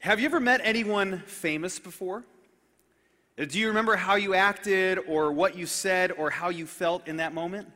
Have you ever met anyone famous before? Do you remember how you acted or what you said or how you felt in that moment?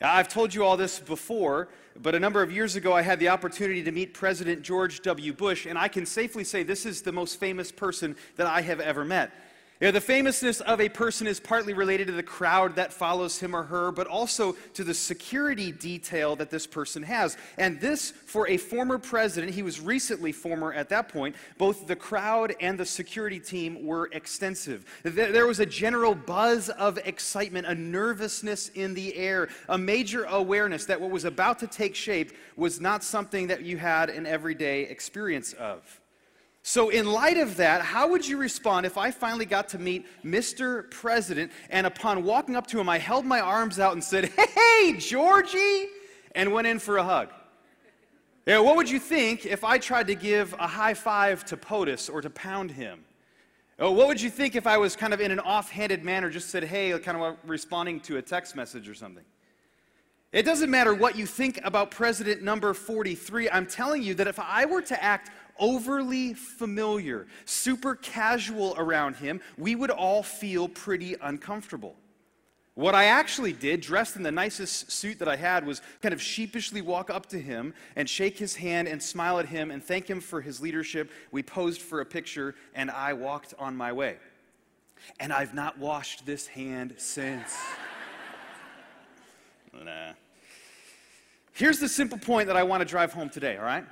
I've told you all this before, but a number of years ago I had the opportunity to meet President George W. Bush, and I can safely say this is the most famous person that I have ever met. Yeah, the famousness of a person is partly related to the crowd that follows him or her, but also to the security detail that this person has. And this, for a former president, he was recently former at that point, both the crowd and the security team were extensive. There was a general buzz of excitement, a nervousness in the air, a major awareness that what was about to take shape was not something that you had an everyday experience of. So, in light of that, how would you respond if I finally got to meet Mr. President and upon walking up to him, I held my arms out and said, Hey, Georgie, and went in for a hug? Yeah, what would you think if I tried to give a high five to POTUS or to pound him? Oh, what would you think if I was kind of in an offhanded manner, just said, hey, kind of responding to a text message or something? It doesn't matter what you think about President number 43. I'm telling you that if I were to act overly familiar, super casual around him, we would all feel pretty uncomfortable. What I actually did, dressed in the nicest suit that I had, was kind of sheepishly walk up to him and shake his hand and smile at him and thank him for his leadership. We posed for a picture and I walked on my way. And I've not washed this hand since. nah. Here's the simple point that I want to drive home today, all right?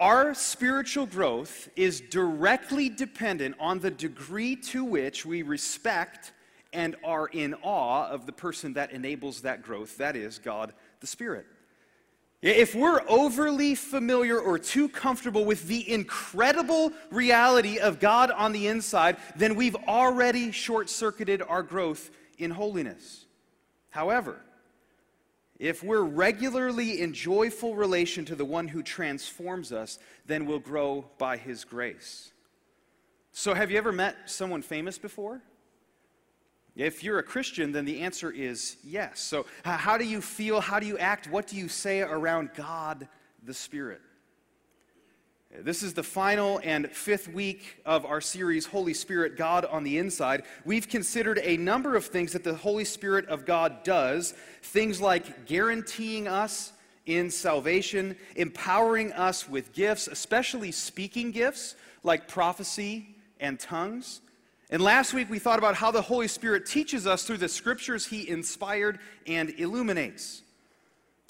Our spiritual growth is directly dependent on the degree to which we respect and are in awe of the person that enables that growth, that is, God the Spirit. If we're overly familiar or too comfortable with the incredible reality of God on the inside, then we've already short circuited our growth in holiness. However, if we're regularly in joyful relation to the one who transforms us, then we'll grow by his grace. So, have you ever met someone famous before? If you're a Christian, then the answer is yes. So, how do you feel? How do you act? What do you say around God the Spirit? This is the final and fifth week of our series, Holy Spirit, God on the Inside. We've considered a number of things that the Holy Spirit of God does, things like guaranteeing us in salvation, empowering us with gifts, especially speaking gifts like prophecy and tongues. And last week we thought about how the Holy Spirit teaches us through the scriptures he inspired and illuminates.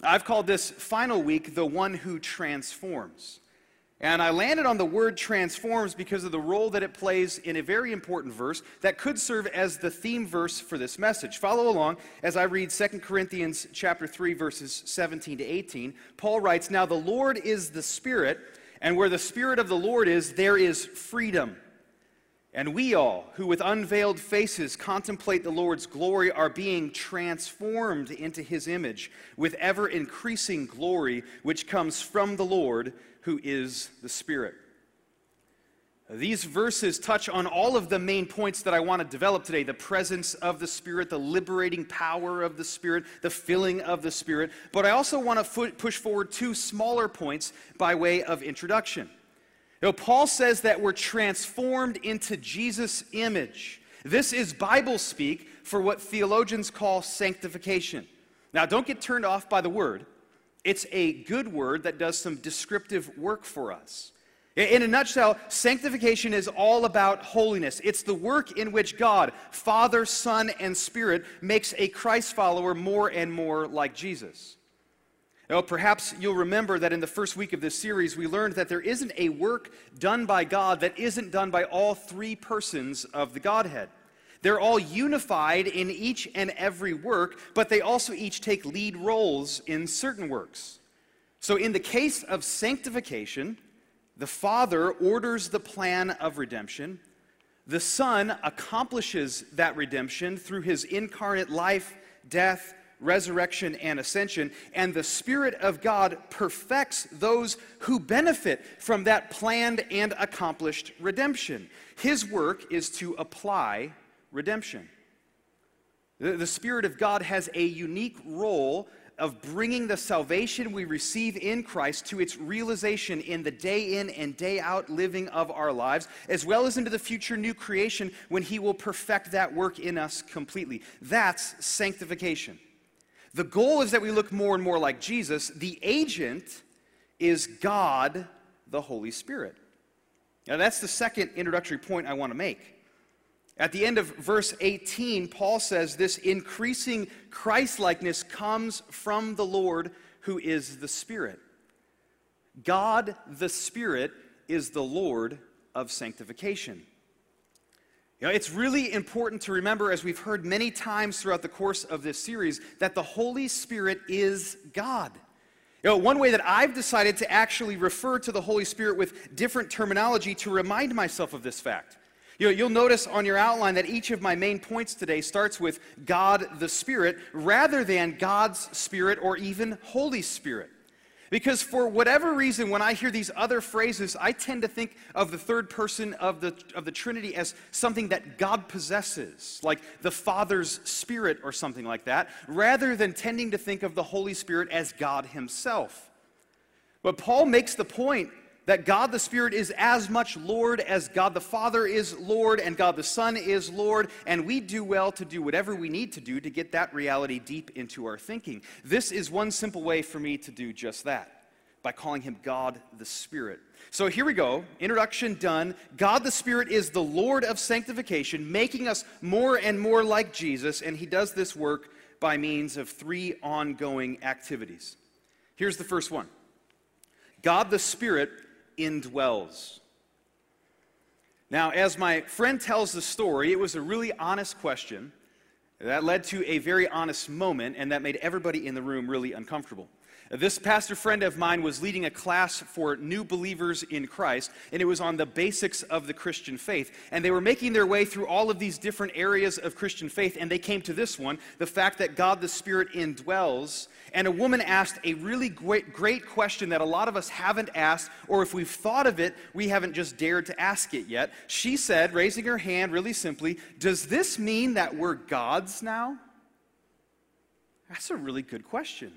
I've called this final week the one who transforms. And I landed on the word transforms because of the role that it plays in a very important verse that could serve as the theme verse for this message. Follow along as I read 2 Corinthians chapter 3 verses 17 to 18. Paul writes, "Now the Lord is the Spirit, and where the Spirit of the Lord is, there is freedom." And we all, who with unveiled faces contemplate the Lord's glory, are being transformed into his image with ever increasing glory, which comes from the Lord who is the Spirit. These verses touch on all of the main points that I want to develop today the presence of the Spirit, the liberating power of the Spirit, the filling of the Spirit. But I also want to push forward two smaller points by way of introduction. You know, Paul says that we're transformed into Jesus' image. This is Bible speak for what theologians call sanctification. Now, don't get turned off by the word. It's a good word that does some descriptive work for us. In a nutshell, sanctification is all about holiness. It's the work in which God, Father, Son, and Spirit, makes a Christ follower more and more like Jesus. Now, perhaps you'll remember that in the first week of this series, we learned that there isn't a work done by God that isn't done by all three persons of the Godhead. They're all unified in each and every work, but they also each take lead roles in certain works. So, in the case of sanctification, the Father orders the plan of redemption. The Son accomplishes that redemption through his incarnate life, death, resurrection, and ascension. And the Spirit of God perfects those who benefit from that planned and accomplished redemption. His work is to apply redemption. The, Spirit of God has a unique role of bringing the salvation we receive in Christ to its realization in the day in and day out living of our lives, as well as into the future new creation when He will perfect that work in us completely. That's sanctification. The goal is that we look more and more like Jesus. The agent is God, the Holy Spirit. Now, that's the second introductory point I want to make. At the end of verse 18, Paul says this increasing Christlikeness comes from the Lord who is the Spirit. God, the Spirit, is the Lord of sanctification. You know, it's really important to remember, as we've heard many times throughout the course of this series, that the Holy Spirit is God. You know, one way that I've decided to actually refer to the Holy Spirit with different terminology to remind myself of this fact. You you'll notice on your outline that each of my main points today starts with God the Spirit rather than God's Spirit or even Holy Spirit. Because for whatever reason, when I hear these other phrases, I tend to think of the third person of the, of the Trinity as something that God possesses, like the Father's Spirit or something like that, rather than tending to think of the Holy Spirit as God Himself. But Paul makes the point that God the Spirit is as much Lord as God the Father is Lord and God the Son is Lord, and we do well to do whatever we need to do to get that reality deep into our thinking. This is one simple way for me to do just that by calling him God the Spirit. So here we go. Introduction done. God the Spirit is the Lord of sanctification, making us more and more like Jesus, and he does this work by means of three ongoing activities. Here's the first one God the Spirit indwells. Now, as my friend tells the story, it was a really honest question that led to a very honest moment, and that made everybody in the room really uncomfortable. This pastor friend of mine was leading a class for new believers in Christ, and it was on the basics of the Christian faith. And they were making their way through all of these different areas of Christian faith, and they came to this one the fact that God the Spirit indwells. And a woman asked a really great, great question that a lot of us haven't asked, or if we've thought of it, we haven't just dared to ask it yet. She said, raising her hand really simply, Does this mean that we're gods now? That's a really good question.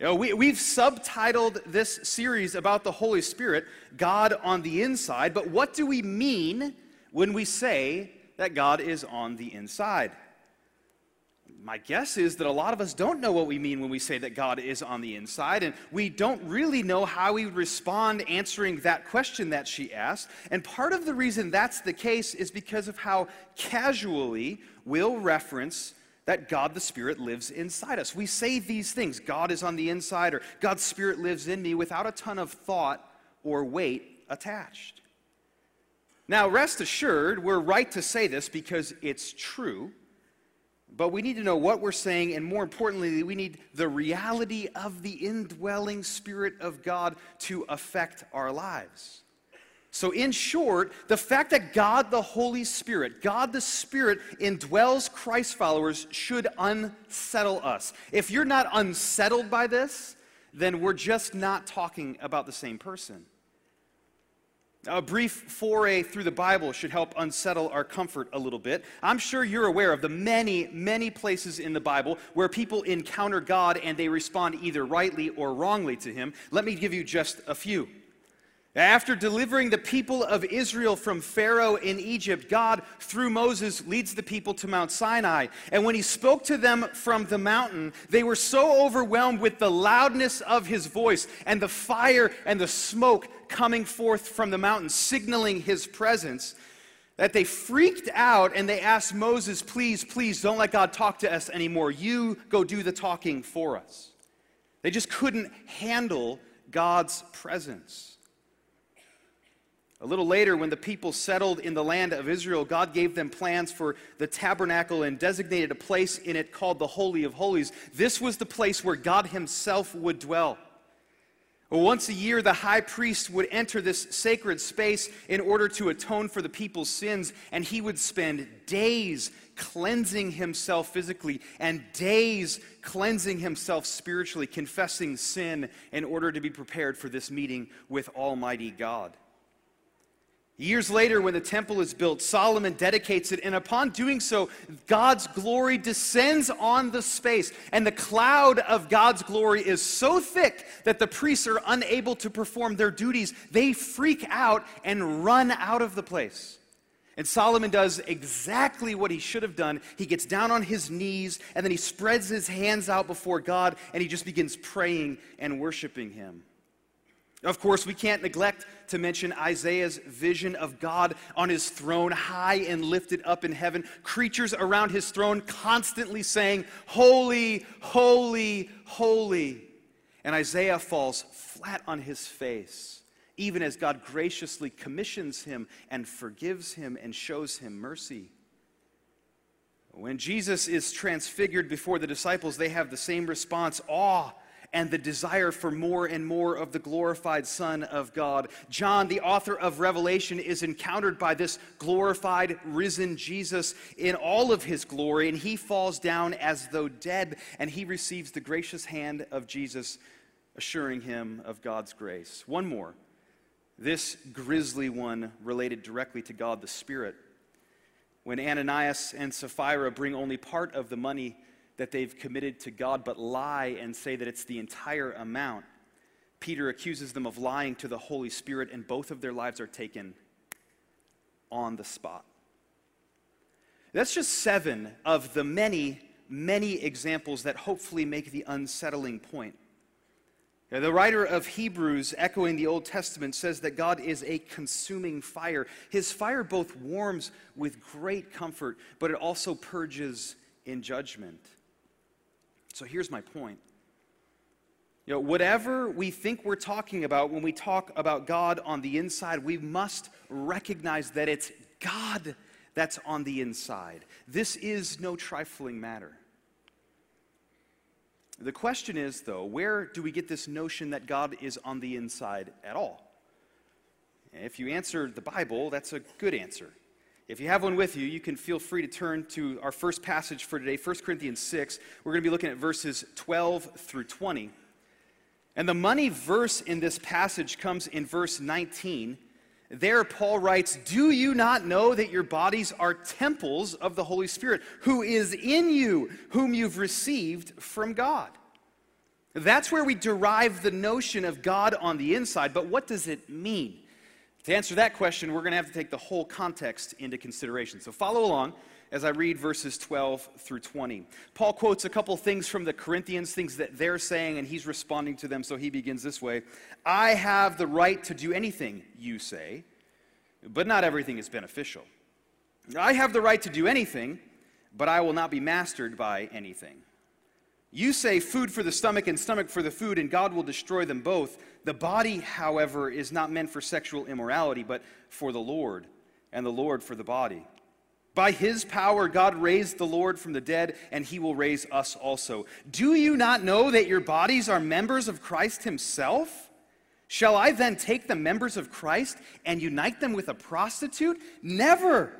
You know, we, we've subtitled this series about the Holy Spirit, God on the inside, but what do we mean when we say that God is on the inside? My guess is that a lot of us don't know what we mean when we say that God is on the inside, and we don't really know how we would respond answering that question that she asked. And part of the reason that's the case is because of how casually we'll reference that God the Spirit lives inside us. We say these things God is on the inside or God's Spirit lives in me without a ton of thought or weight attached. Now, rest assured, we're right to say this because it's true, but we need to know what we're saying, and more importantly, we need the reality of the indwelling Spirit of God to affect our lives. So, in short, the fact that God the Holy Spirit, God the Spirit, indwells Christ followers should unsettle us. If you're not unsettled by this, then we're just not talking about the same person. A brief foray through the Bible should help unsettle our comfort a little bit. I'm sure you're aware of the many, many places in the Bible where people encounter God and they respond either rightly or wrongly to Him. Let me give you just a few. After delivering the people of Israel from Pharaoh in Egypt, God, through Moses, leads the people to Mount Sinai. And when he spoke to them from the mountain, they were so overwhelmed with the loudness of his voice and the fire and the smoke coming forth from the mountain, signaling his presence, that they freaked out and they asked Moses, Please, please, don't let God talk to us anymore. You go do the talking for us. They just couldn't handle God's presence. A little later, when the people settled in the land of Israel, God gave them plans for the tabernacle and designated a place in it called the Holy of Holies. This was the place where God Himself would dwell. Once a year, the high priest would enter this sacred space in order to atone for the people's sins, and he would spend days cleansing himself physically and days cleansing himself spiritually, confessing sin in order to be prepared for this meeting with Almighty God. Years later, when the temple is built, Solomon dedicates it, and upon doing so, God's glory descends on the space. And the cloud of God's glory is so thick that the priests are unable to perform their duties. They freak out and run out of the place. And Solomon does exactly what he should have done. He gets down on his knees, and then he spreads his hands out before God, and he just begins praying and worshiping him. Of course, we can't neglect to mention Isaiah's vision of God on his throne, high and lifted up in heaven, creatures around his throne constantly saying, Holy, holy, holy. And Isaiah falls flat on his face, even as God graciously commissions him and forgives him and shows him mercy. When Jesus is transfigured before the disciples, they have the same response awe and the desire for more and more of the glorified Son of God. John, the author of Revelation, is encountered by this glorified, risen Jesus in all of his glory, and he falls down as though dead, and he receives the gracious hand of Jesus, assuring him of God's grace. One more. This grisly one related directly to God the Spirit. When Ananias and Sapphira bring only part of the money that they've committed to God, but lie and say that it's the entire amount. Peter accuses them of lying to the Holy Spirit, and both of their lives are taken on the spot. That's just seven of the many, many examples that hopefully make the unsettling point. Now, the writer of Hebrews, echoing the Old Testament, says that God is a consuming fire. His fire both warms with great comfort, but it also purges in judgment. So here's my point. You know, whatever we think we're talking about when we talk about God on the inside, we must recognize that it's God that's on the inside. This is no trifling matter. The question is, though, where do we get this notion that God is on the inside at all? If you answer the Bible, that's a good answer. If you have one with you, you can feel free to turn to our first passage for today, 1 Corinthians 6. We're going to be looking at verses 12 through 20. And the money verse in this passage comes in verse 19. There, Paul writes, Do you not know that your bodies are temples of the Holy Spirit, who is in you, whom you've received from God? That's where we derive the notion of God on the inside, but what does it mean? To answer that question, we're going to have to take the whole context into consideration. So follow along as I read verses 12 through 20. Paul quotes a couple things from the Corinthians, things that they're saying, and he's responding to them. So he begins this way I have the right to do anything, you say, but not everything is beneficial. I have the right to do anything, but I will not be mastered by anything. You say food for the stomach and stomach for the food, and God will destroy them both. The body, however, is not meant for sexual immorality, but for the Lord, and the Lord for the body. By his power, God raised the Lord from the dead, and he will raise us also. Do you not know that your bodies are members of Christ himself? Shall I then take the members of Christ and unite them with a prostitute? Never.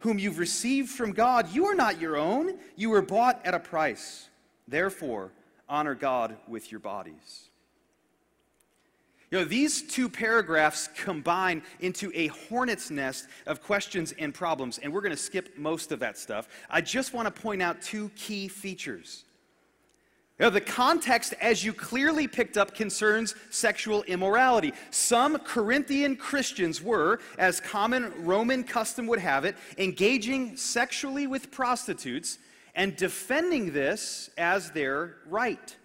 whom you've received from God? You are not your own, you were bought at a price. Therefore, honor God with your bodies. You know, these two paragraphs combine into a hornet's nest of questions and problems, and we're going to skip most of that stuff. I just want to point out two key features. Know, the context, as you clearly picked up, concerns sexual immorality. Some Corinthian Christians were, as common Roman custom would have it, engaging sexually with prostitutes and defending this as their right.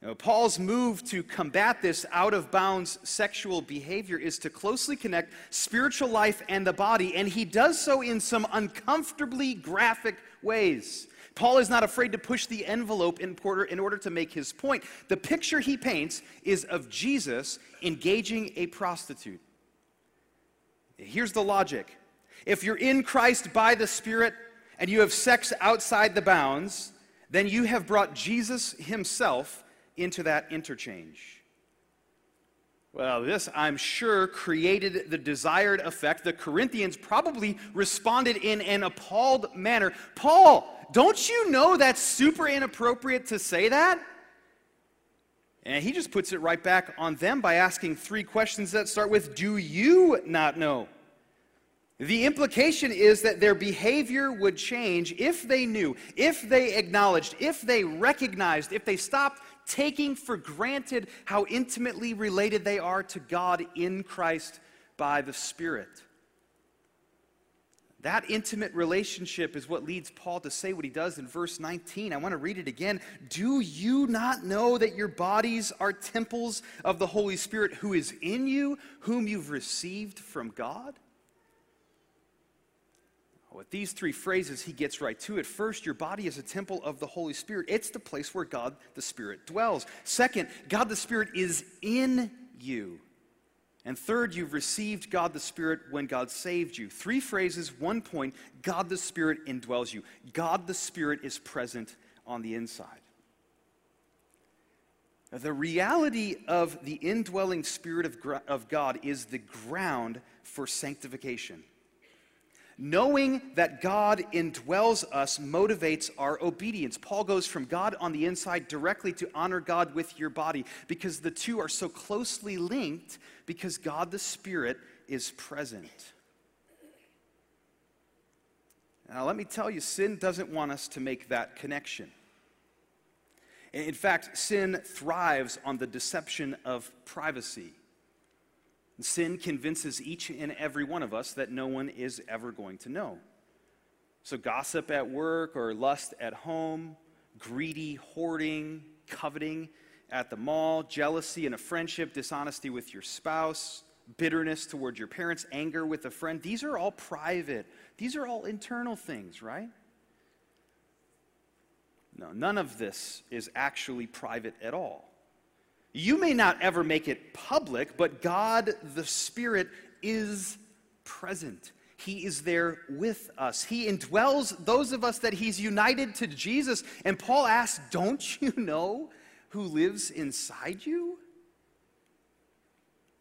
Know, Paul's move to combat this out of bounds sexual behavior is to closely connect spiritual life and the body, and he does so in some uncomfortably graphic ways. Paul is not afraid to push the envelope in order, in order to make his point. The picture he paints is of Jesus engaging a prostitute. Here's the logic if you're in Christ by the Spirit, and you have sex outside the bounds, then you have brought Jesus himself into that interchange. Well, this, I'm sure, created the desired effect. The Corinthians probably responded in an appalled manner. Paul, don't you know that's super inappropriate to say that? And he just puts it right back on them by asking three questions that start with Do you not know? The implication is that their behavior would change if they knew, if they acknowledged, if they recognized, if they stopped taking for granted how intimately related they are to God in Christ by the Spirit. That intimate relationship is what leads Paul to say what he does in verse 19. I want to read it again. Do you not know that your bodies are temples of the Holy Spirit who is in you, whom you've received from God? With these three phrases, he gets right to it. First, your body is a temple of the Holy Spirit, it's the place where God the Spirit dwells. Second, God the Spirit is in you. And third, you've received God the Spirit when God saved you. Three phrases, one point God the Spirit indwells you. God the Spirit is present on the inside. Now, the reality of the indwelling Spirit of, of God is the ground for sanctification. Knowing that God indwells us motivates our obedience. Paul goes from God on the inside directly to honor God with your body because the two are so closely linked because God the Spirit is present. Now, let me tell you, sin doesn't want us to make that connection. In fact, sin thrives on the deception of privacy. Sin convinces each and every one of us that no one is ever going to know. So, gossip at work or lust at home, greedy, hoarding, coveting at the mall, jealousy in a friendship, dishonesty with your spouse, bitterness toward your parents, anger with a friend, these are all private. These are all internal things, right? No, none of this is actually private at all. You may not ever make it public, but God the Spirit is present. He is there with us. He indwells those of us that He's united to Jesus. And Paul asks, Don't you know who lives inside you?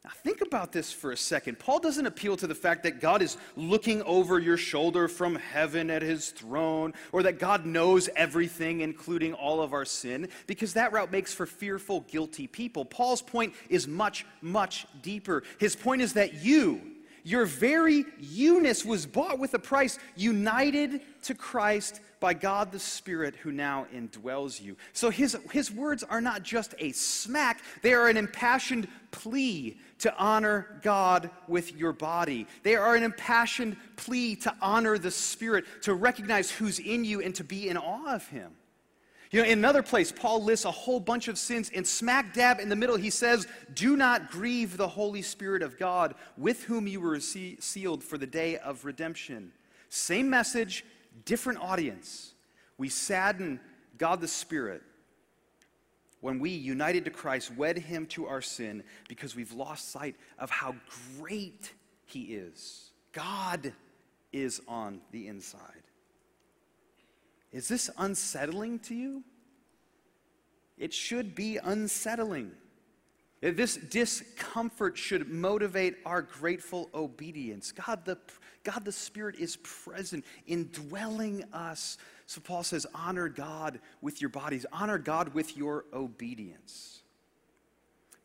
Now, think about this for a second. Paul doesn't appeal to the fact that God is looking over your shoulder from heaven at his throne, or that God knows everything, including all of our sin, because that route makes for fearful, guilty people. Paul's point is much, much deeper. His point is that you, your very you-ness, was bought with a price, united to Christ by God the Spirit who now indwells you. So his, his words are not just a smack, they are an impassioned plea to honor God with your body. They are an impassioned plea to honor the Spirit, to recognize who's in you and to be in awe of Him. You know, in another place, Paul lists a whole bunch of sins, and smack dab in the middle, he says, Do not grieve the Holy Spirit of God, with whom you were sealed for the day of redemption. Same message, different audience. We sadden God the Spirit when we, united to Christ, wed him to our sin because we've lost sight of how great he is. God is on the inside. Is this unsettling to you? It should be unsettling. This discomfort should motivate our grateful obedience. God the, God the Spirit is present, indwelling us. So Paul says, honor God with your bodies, honor God with your obedience.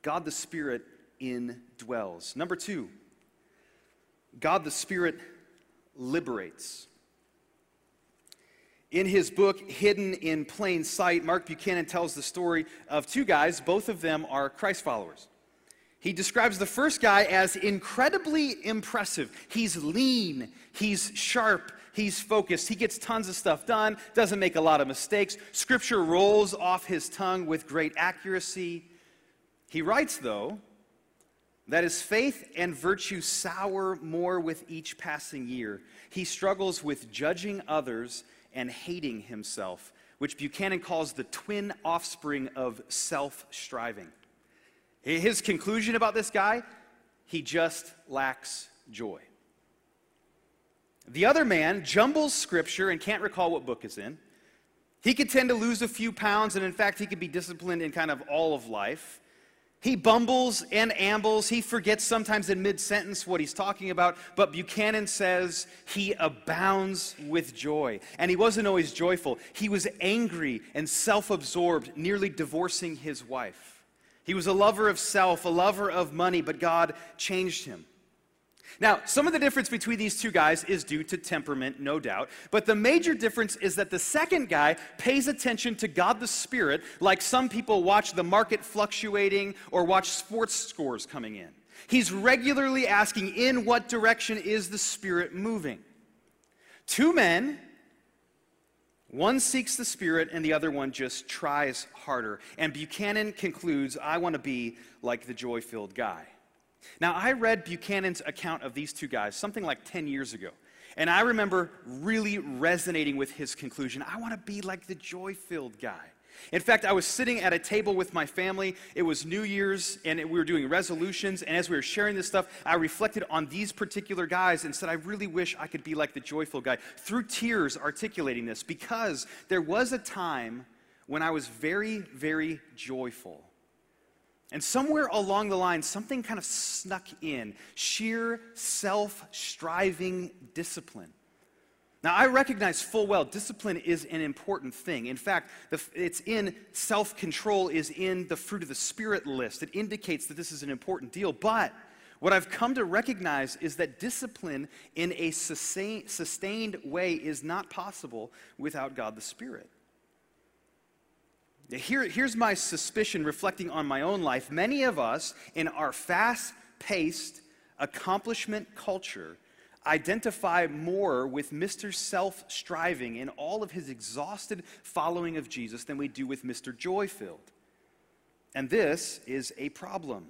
God the Spirit indwells. Number two, God the Spirit liberates. In his book, Hidden in Plain Sight, Mark Buchanan tells the story of two guys. Both of them are Christ followers. He describes the first guy as incredibly impressive. He's lean, he's sharp, he's focused, he gets tons of stuff done, doesn't make a lot of mistakes. Scripture rolls off his tongue with great accuracy. He writes, though, that his faith and virtue sour more with each passing year. He struggles with judging others and hating himself, which Buchanan calls the twin offspring of self striving. His conclusion about this guy, he just lacks joy. The other man jumbles scripture and can't recall what book is in. He could tend to lose a few pounds, and in fact, he could be disciplined in kind of all of life. He bumbles and ambles. He forgets sometimes in mid sentence what he's talking about. But Buchanan says he abounds with joy. And he wasn't always joyful, he was angry and self absorbed, nearly divorcing his wife. He was a lover of self, a lover of money, but God changed him. Now, some of the difference between these two guys is due to temperament, no doubt. But the major difference is that the second guy pays attention to God the Spirit, like some people watch the market fluctuating or watch sports scores coming in. He's regularly asking, in what direction is the Spirit moving? Two men, one seeks the Spirit and the other one just tries harder. And Buchanan concludes, I want to be like the joy filled guy. Now, I read Buchanan's account of these two guys something like 10 years ago. And I remember really resonating with his conclusion. I want to be like the joy filled guy. In fact, I was sitting at a table with my family. It was New Year's, and we were doing resolutions. And as we were sharing this stuff, I reflected on these particular guys and said, I really wish I could be like the joyful guy. Through tears, articulating this, because there was a time when I was very, very joyful. And somewhere along the line, something kind of snuck in sheer self striving discipline. Now, I recognize full well discipline is an important thing. In fact, the, it's in self control, is in the fruit of the Spirit list. It indicates that this is an important deal. But what I've come to recognize is that discipline in a sustained way is not possible without God the Spirit. Here, here's my suspicion reflecting on my own life. Many of us, in our fast paced accomplishment culture, identify more with Mr. Self striving in all of his exhausted following of Jesus than we do with Mr. Joy filled. And this is a problem.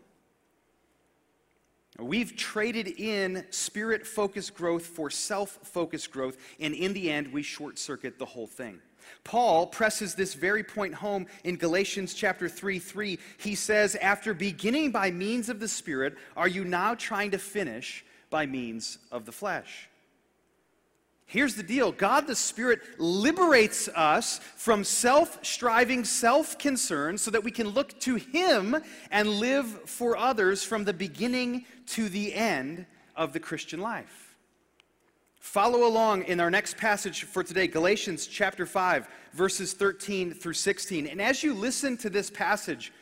We've traded in spirit focused growth for self focused growth, and in the end, we short circuit the whole thing. Paul presses this very point home in Galatians chapter 3 3. He says, After beginning by means of the Spirit, are you now trying to finish by means of the flesh? Here's the deal God the Spirit liberates us from self striving, self concern, so that we can look to Him and live for others from the beginning to the end of the Christian life. Follow along in our next passage for today, Galatians chapter 5, verses 13 through 16. And as you listen to this passage,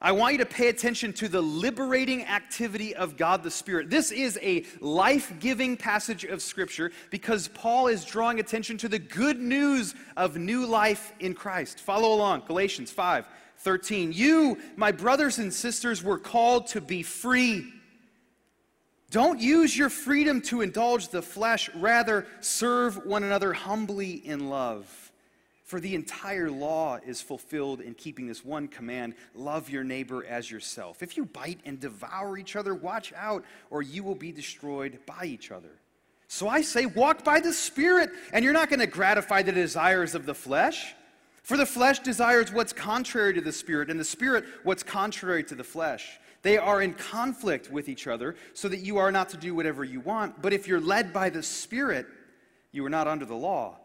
I want you to pay attention to the liberating activity of God the Spirit. This is a life giving passage of Scripture because Paul is drawing attention to the good news of new life in Christ. Follow along, Galatians 5 13. You, my brothers and sisters, were called to be free. Don't use your freedom to indulge the flesh, rather, serve one another humbly in love. For the entire law is fulfilled in keeping this one command love your neighbor as yourself. If you bite and devour each other, watch out, or you will be destroyed by each other. So I say, walk by the Spirit, and you're not going to gratify the desires of the flesh. For the flesh desires what's contrary to the Spirit, and the Spirit what's contrary to the flesh. They are in conflict with each other, so that you are not to do whatever you want. But if you're led by the Spirit, you are not under the law.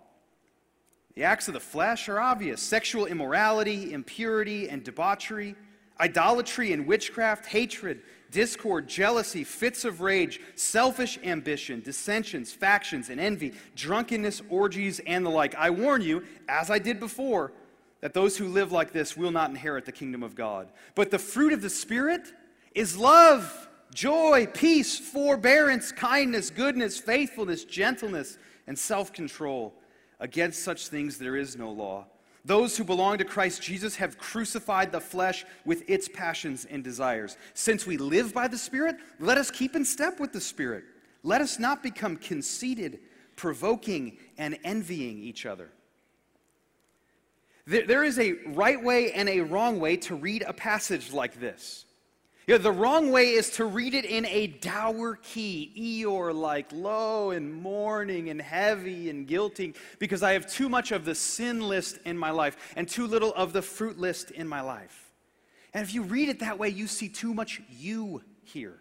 The acts of the flesh are obvious sexual immorality, impurity, and debauchery, idolatry and witchcraft, hatred, discord, jealousy, fits of rage, selfish ambition, dissensions, factions, and envy, drunkenness, orgies, and the like. I warn you, as I did before, that those who live like this will not inherit the kingdom of God. But the fruit of the Spirit, is love, joy, peace, forbearance, kindness, goodness, faithfulness, gentleness, and self control. Against such things there is no law. Those who belong to Christ Jesus have crucified the flesh with its passions and desires. Since we live by the Spirit, let us keep in step with the Spirit. Let us not become conceited, provoking, and envying each other. There is a right way and a wrong way to read a passage like this. You know, the wrong way is to read it in a dour key, Eeyore like, low and mourning and heavy and guilty, because I have too much of the sin list in my life and too little of the fruit list in my life. And if you read it that way, you see too much you here.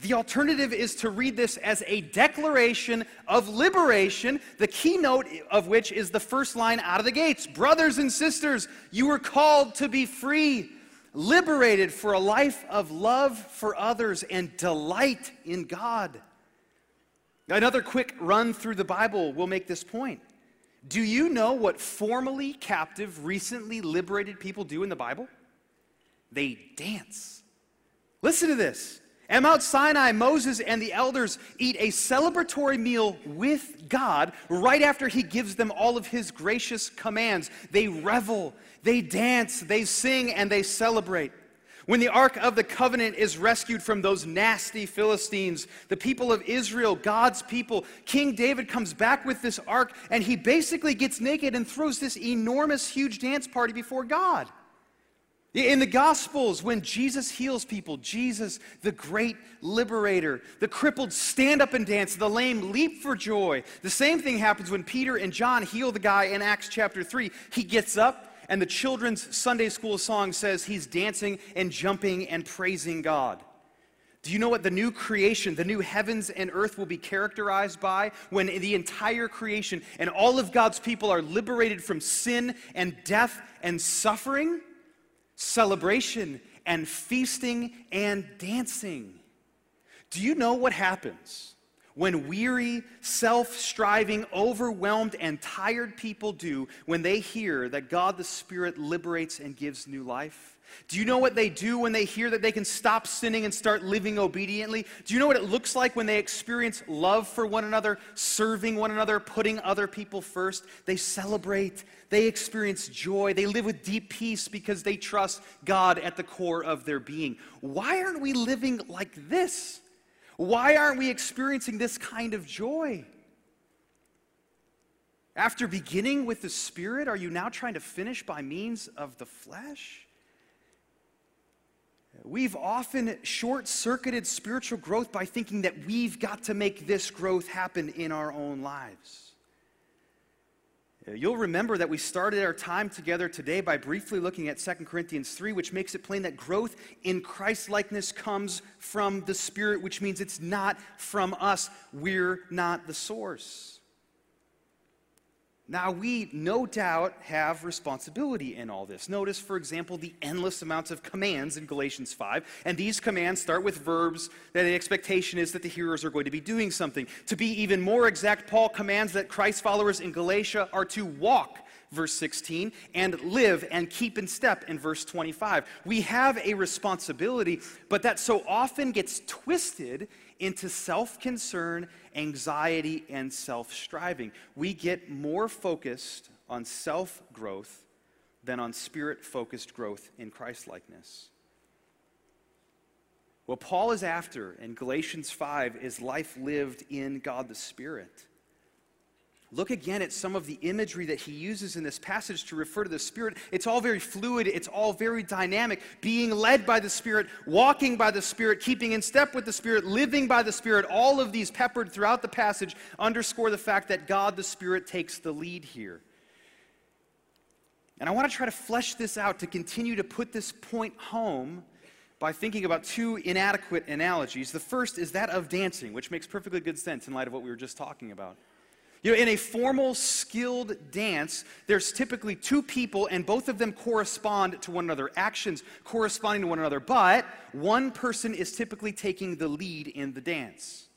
The alternative is to read this as a declaration of liberation, the keynote of which is the first line out of the gates Brothers and sisters, you were called to be free, liberated for a life of love for others and delight in God. Another quick run through the Bible will make this point. Do you know what formerly captive, recently liberated people do in the Bible? They dance. Listen to this. At Mount Sinai, Moses and the elders eat a celebratory meal with God right after he gives them all of his gracious commands. They revel, they dance, they sing, and they celebrate. When the Ark of the Covenant is rescued from those nasty Philistines, the people of Israel, God's people, King David comes back with this Ark and he basically gets naked and throws this enormous, huge dance party before God. In the Gospels, when Jesus heals people, Jesus, the great liberator, the crippled stand up and dance, the lame leap for joy. The same thing happens when Peter and John heal the guy in Acts chapter 3. He gets up, and the children's Sunday school song says he's dancing and jumping and praising God. Do you know what the new creation, the new heavens and earth will be characterized by when the entire creation and all of God's people are liberated from sin and death and suffering? Celebration and feasting and dancing. Do you know what happens when weary, self striving, overwhelmed, and tired people do when they hear that God the Spirit liberates and gives new life? Do you know what they do when they hear that they can stop sinning and start living obediently? Do you know what it looks like when they experience love for one another, serving one another, putting other people first? They celebrate, they experience joy, they live with deep peace because they trust God at the core of their being. Why aren't we living like this? Why aren't we experiencing this kind of joy? After beginning with the Spirit, are you now trying to finish by means of the flesh? We've often short circuited spiritual growth by thinking that we've got to make this growth happen in our own lives. You'll remember that we started our time together today by briefly looking at 2 Corinthians 3, which makes it plain that growth in Christ likeness comes from the Spirit, which means it's not from us. We're not the source. Now, we no doubt have responsibility in all this. Notice, for example, the endless amounts of commands in Galatians 5. And these commands start with verbs that the expectation is that the hearers are going to be doing something. To be even more exact, Paul commands that Christ followers in Galatia are to walk verse 16, and live and keep in step in verse 25. We have a responsibility, but that so often gets twisted into self concern, anxiety, and self striving. We get more focused on self growth than on spirit focused growth in Christ likeness. What Paul is after in Galatians 5 is life lived in God the Spirit. Look again at some of the imagery that he uses in this passage to refer to the Spirit. It's all very fluid, it's all very dynamic. Being led by the Spirit, walking by the Spirit, keeping in step with the Spirit, living by the Spirit, all of these peppered throughout the passage underscore the fact that God the Spirit takes the lead here. And I want to try to flesh this out to continue to put this point home by thinking about two inadequate analogies. The first is that of dancing, which makes perfectly good sense in light of what we were just talking about. You know, in a formal, skilled dance, there's typically two people, and both of them correspond to one another, actions corresponding to one another, but one person is typically taking the lead in the dance.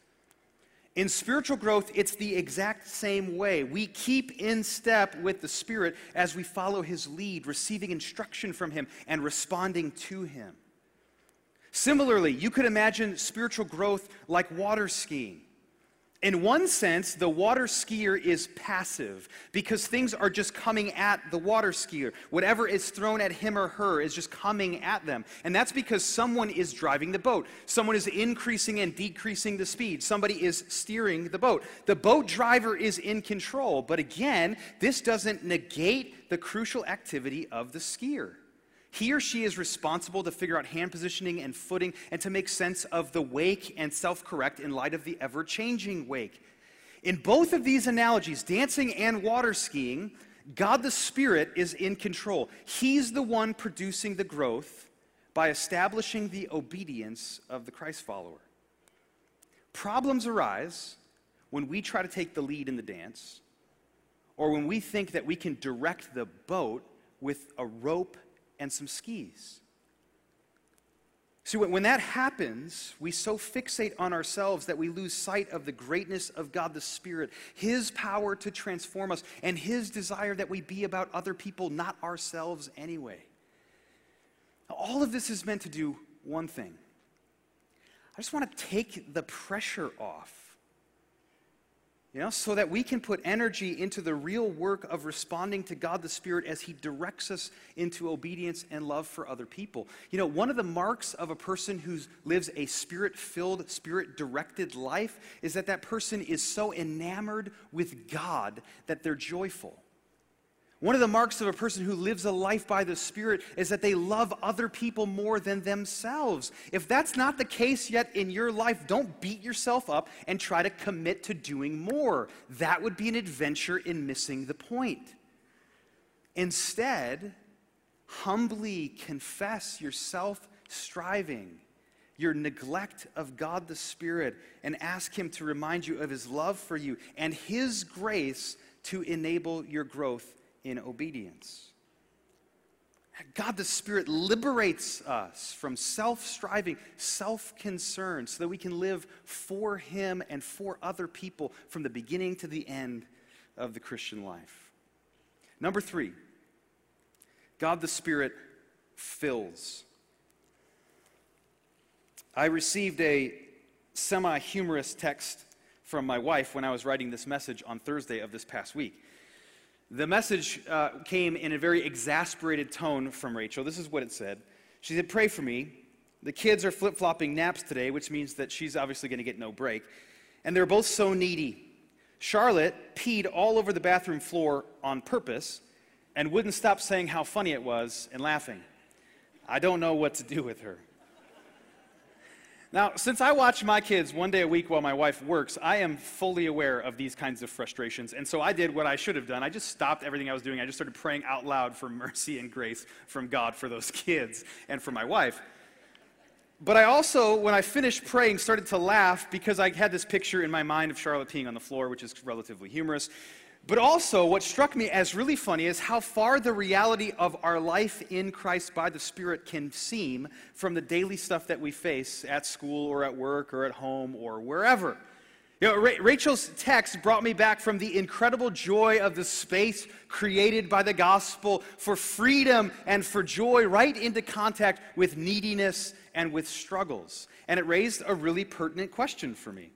In spiritual growth, it's the exact same way. We keep in step with the Spirit as we follow His lead, receiving instruction from Him and responding to Him. Similarly, you could imagine spiritual growth like water skiing. In one sense, the water skier is passive because things are just coming at the water skier. Whatever is thrown at him or her is just coming at them. And that's because someone is driving the boat. Someone is increasing and decreasing the speed. Somebody is steering the boat. The boat driver is in control. But again, this doesn't negate the crucial activity of the skier. He or she is responsible to figure out hand positioning and footing and to make sense of the wake and self correct in light of the ever changing wake. In both of these analogies, dancing and water skiing, God the Spirit is in control. He's the one producing the growth by establishing the obedience of the Christ follower. Problems arise when we try to take the lead in the dance, or when we think that we can direct the boat with a rope and some skis. See, when that happens, we so fixate on ourselves that we lose sight of the greatness of God the Spirit, His power to transform us, and His desire that we be about other people, not ourselves anyway. All of this is meant to do one thing. I just want to take the pressure off you know, so that we can put energy into the real work of responding to God the Spirit as He directs us into obedience and love for other people. You know, one of the marks of a person who lives a spirit filled, spirit directed life is that that person is so enamored with God that they're joyful. One of the marks of a person who lives a life by the Spirit is that they love other people more than themselves. If that's not the case yet in your life, don't beat yourself up and try to commit to doing more. That would be an adventure in missing the point. Instead, humbly confess your self striving, your neglect of God the Spirit, and ask Him to remind you of His love for you and His grace to enable your growth in obedience. God the Spirit liberates us from self striving, self concern, so that we can live for Him and for other people from the beginning to the end of the Christian life. Number three, God the Spirit fills. I received a semi humorous text from my wife when I was writing this message on Thursday of this past week. The message uh, came in a very exasperated tone from Rachel. This is what it said. She said, Pray for me. The kids are flip flopping naps today, which means that she's obviously going to get no break. And they're both so needy. Charlotte peed all over the bathroom floor on purpose and wouldn't stop saying how funny it was and laughing. I don't know what to do with her. Now, since I watch my kids one day a week while my wife works, I am fully aware of these kinds of frustrations. And so I did what I should have done. I just stopped everything I was doing. I just started praying out loud for mercy and grace from God for those kids and for my wife. But I also, when I finished praying, started to laugh because I had this picture in my mind of Charlotte peeing on the floor, which is relatively humorous. But also, what struck me as really funny is how far the reality of our life in Christ by the Spirit can seem from the daily stuff that we face at school or at work or at home or wherever. You know, Rachel's text brought me back from the incredible joy of the space created by the gospel for freedom and for joy right into contact with neediness and with struggles. And it raised a really pertinent question for me.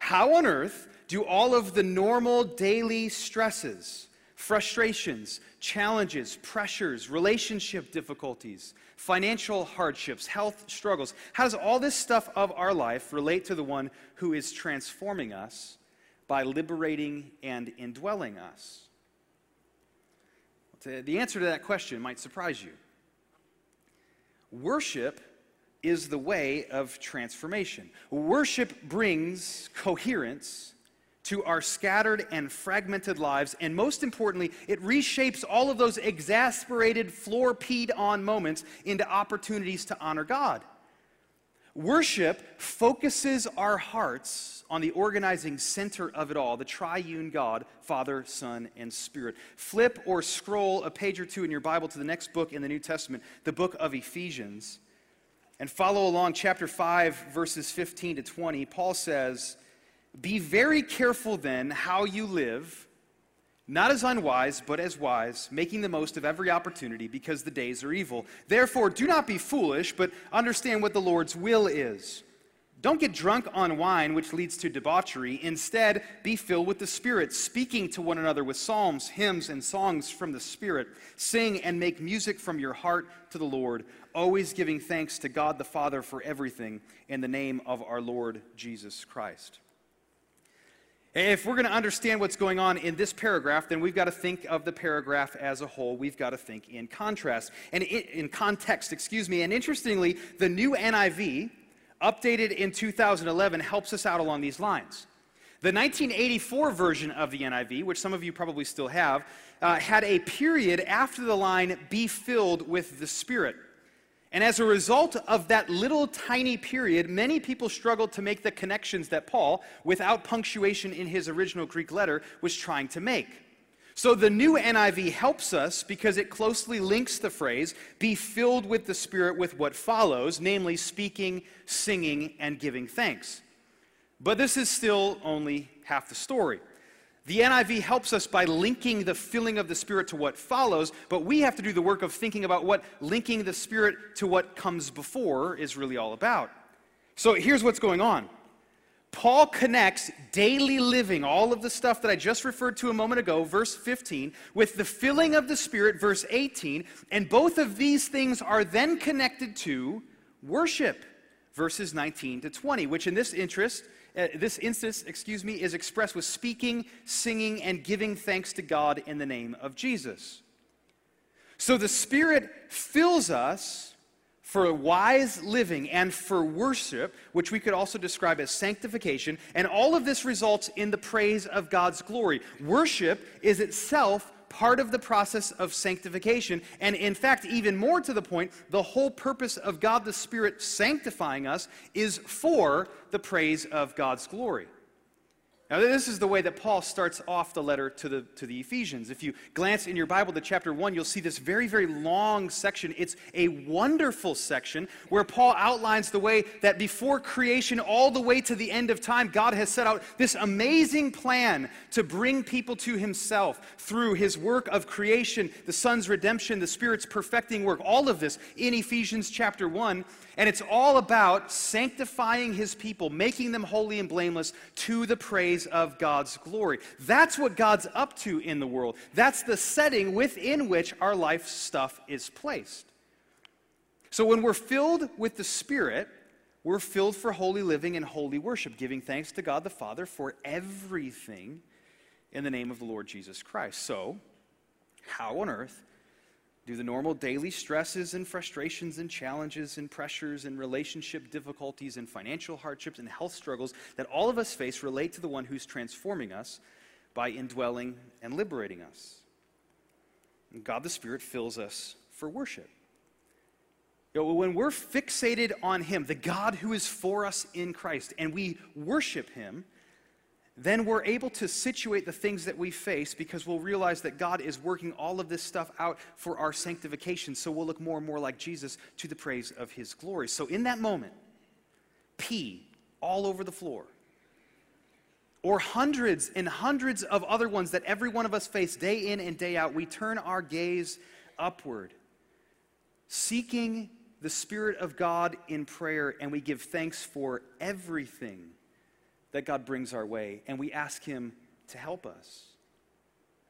How on earth do all of the normal daily stresses, frustrations, challenges, pressures, relationship difficulties, financial hardships, health struggles, how does all this stuff of our life relate to the one who is transforming us by liberating and indwelling us? The answer to that question might surprise you. Worship is the way of transformation. Worship brings coherence to our scattered and fragmented lives. And most importantly, it reshapes all of those exasperated, floor peed on moments into opportunities to honor God. Worship focuses our hearts on the organizing center of it all, the triune God, Father, Son, and Spirit. Flip or scroll a page or two in your Bible to the next book in the New Testament, the book of Ephesians, and follow along chapter 5, verses 15 to 20. Paul says, be very careful then how you live, not as unwise, but as wise, making the most of every opportunity because the days are evil. Therefore, do not be foolish, but understand what the Lord's will is. Don't get drunk on wine, which leads to debauchery. Instead, be filled with the Spirit, speaking to one another with psalms, hymns, and songs from the Spirit. Sing and make music from your heart to the Lord, always giving thanks to God the Father for everything in the name of our Lord Jesus Christ. If we're going to understand what's going on in this paragraph, then we've got to think of the paragraph as a whole. We've got to think in contrast and in context, excuse me. And interestingly, the new NIV, updated in 2011, helps us out along these lines. The 1984 version of the NIV, which some of you probably still have, uh, had a period after the line, be filled with the Spirit. And as a result of that little tiny period, many people struggled to make the connections that Paul, without punctuation in his original Greek letter, was trying to make. So the new NIV helps us because it closely links the phrase, be filled with the Spirit, with what follows, namely speaking, singing, and giving thanks. But this is still only half the story. The NIV helps us by linking the filling of the Spirit to what follows, but we have to do the work of thinking about what linking the Spirit to what comes before is really all about. So here's what's going on Paul connects daily living, all of the stuff that I just referred to a moment ago, verse 15, with the filling of the Spirit, verse 18, and both of these things are then connected to worship, verses 19 to 20, which in this interest, uh, this instance, excuse me, is expressed with speaking, singing, and giving thanks to God in the name of Jesus. So the Spirit fills us for wise living and for worship, which we could also describe as sanctification, and all of this results in the praise of God's glory. Worship is itself part of the process of sanctification, and in fact, even more to the point, the whole purpose of God the Spirit sanctifying us is for the praise of God's glory. Now, this is the way that Paul starts off the letter to the, to the Ephesians. If you glance in your Bible to chapter 1, you'll see this very, very long section. It's a wonderful section where Paul outlines the way that before creation, all the way to the end of time, God has set out this amazing plan to bring people to himself through his work of creation, the Son's redemption, the Spirit's perfecting work, all of this in Ephesians chapter 1. And it's all about sanctifying his people, making them holy and blameless to the praise of God's glory. That's what God's up to in the world. That's the setting within which our life stuff is placed. So when we're filled with the Spirit, we're filled for holy living and holy worship, giving thanks to God the Father for everything in the name of the Lord Jesus Christ. So, how on earth do the normal daily stresses and frustrations and challenges and pressures and relationship difficulties and financial hardships and health struggles that all of us face relate to the one who's transforming us by indwelling and liberating us? And God the Spirit fills us for worship. You know, when we're fixated on Him, the God who is for us in Christ, and we worship Him, then we're able to situate the things that we face because we'll realize that God is working all of this stuff out for our sanctification. So we'll look more and more like Jesus to the praise of his glory. So in that moment, pee all over the floor, or hundreds and hundreds of other ones that every one of us face day in and day out, we turn our gaze upward, seeking the Spirit of God in prayer, and we give thanks for everything that God brings our way, and we ask Him to help us.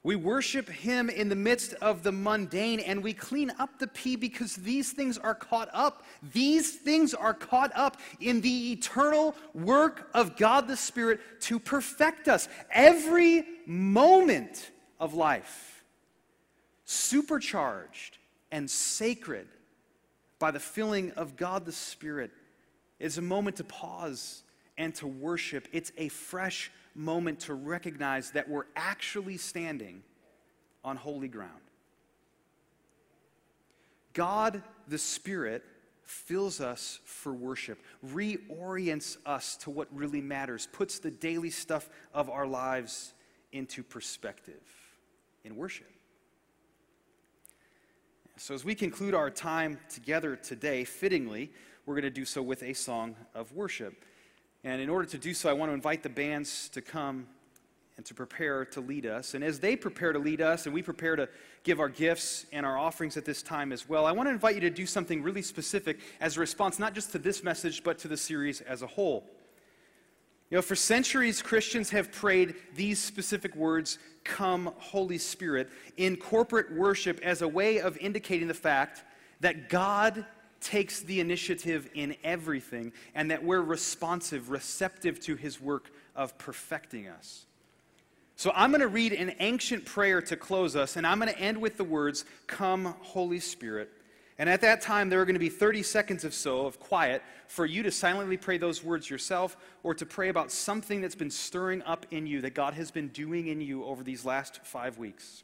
We worship Him in the midst of the mundane and we clean up the pee because these things are caught up. These things are caught up in the eternal work of God the Spirit to perfect us. Every moment of life, supercharged and sacred by the filling of God the Spirit, is a moment to pause and to worship, it's a fresh moment to recognize that we're actually standing on holy ground. God the Spirit fills us for worship, reorients us to what really matters, puts the daily stuff of our lives into perspective in worship. So, as we conclude our time together today, fittingly, we're going to do so with a song of worship. And in order to do so, I want to invite the bands to come and to prepare to lead us. And as they prepare to lead us and we prepare to give our gifts and our offerings at this time as well, I want to invite you to do something really specific as a response, not just to this message, but to the series as a whole. You know, for centuries, Christians have prayed these specific words, Come, Holy Spirit, in corporate worship as a way of indicating the fact that God takes the initiative in everything and that we're responsive, receptive to his work of perfecting us. So I'm going to read an ancient prayer to close us, and I'm going to end with the words, Come, Holy Spirit. And at that time, there are going to be 30 seconds or so of quiet for you to silently pray those words yourself or to pray about something that's been stirring up in you that God has been doing in you over these last five weeks.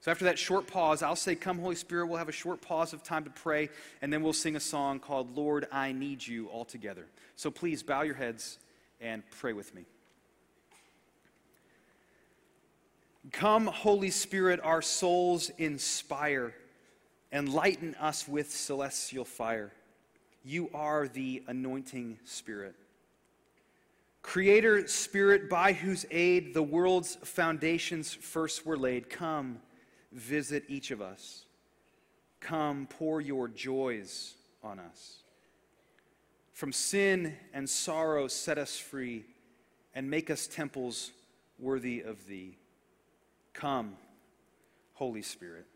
So after that short pause, I'll say, Come, Holy Spirit. We'll have a short pause of time to pray, and then we'll sing a song called Lord, I Need You all together. So please bow your heads and pray with me. Come, Holy Spirit, our souls inspire, enlighten us with celestial fire. You are the anointing Spirit. Creator Spirit, by whose aid the world's foundations first were laid, come, visit each of us. Come, pour your joys on us. From sin and sorrow, set us free and make us temples worthy of thee. Come, Holy Spirit.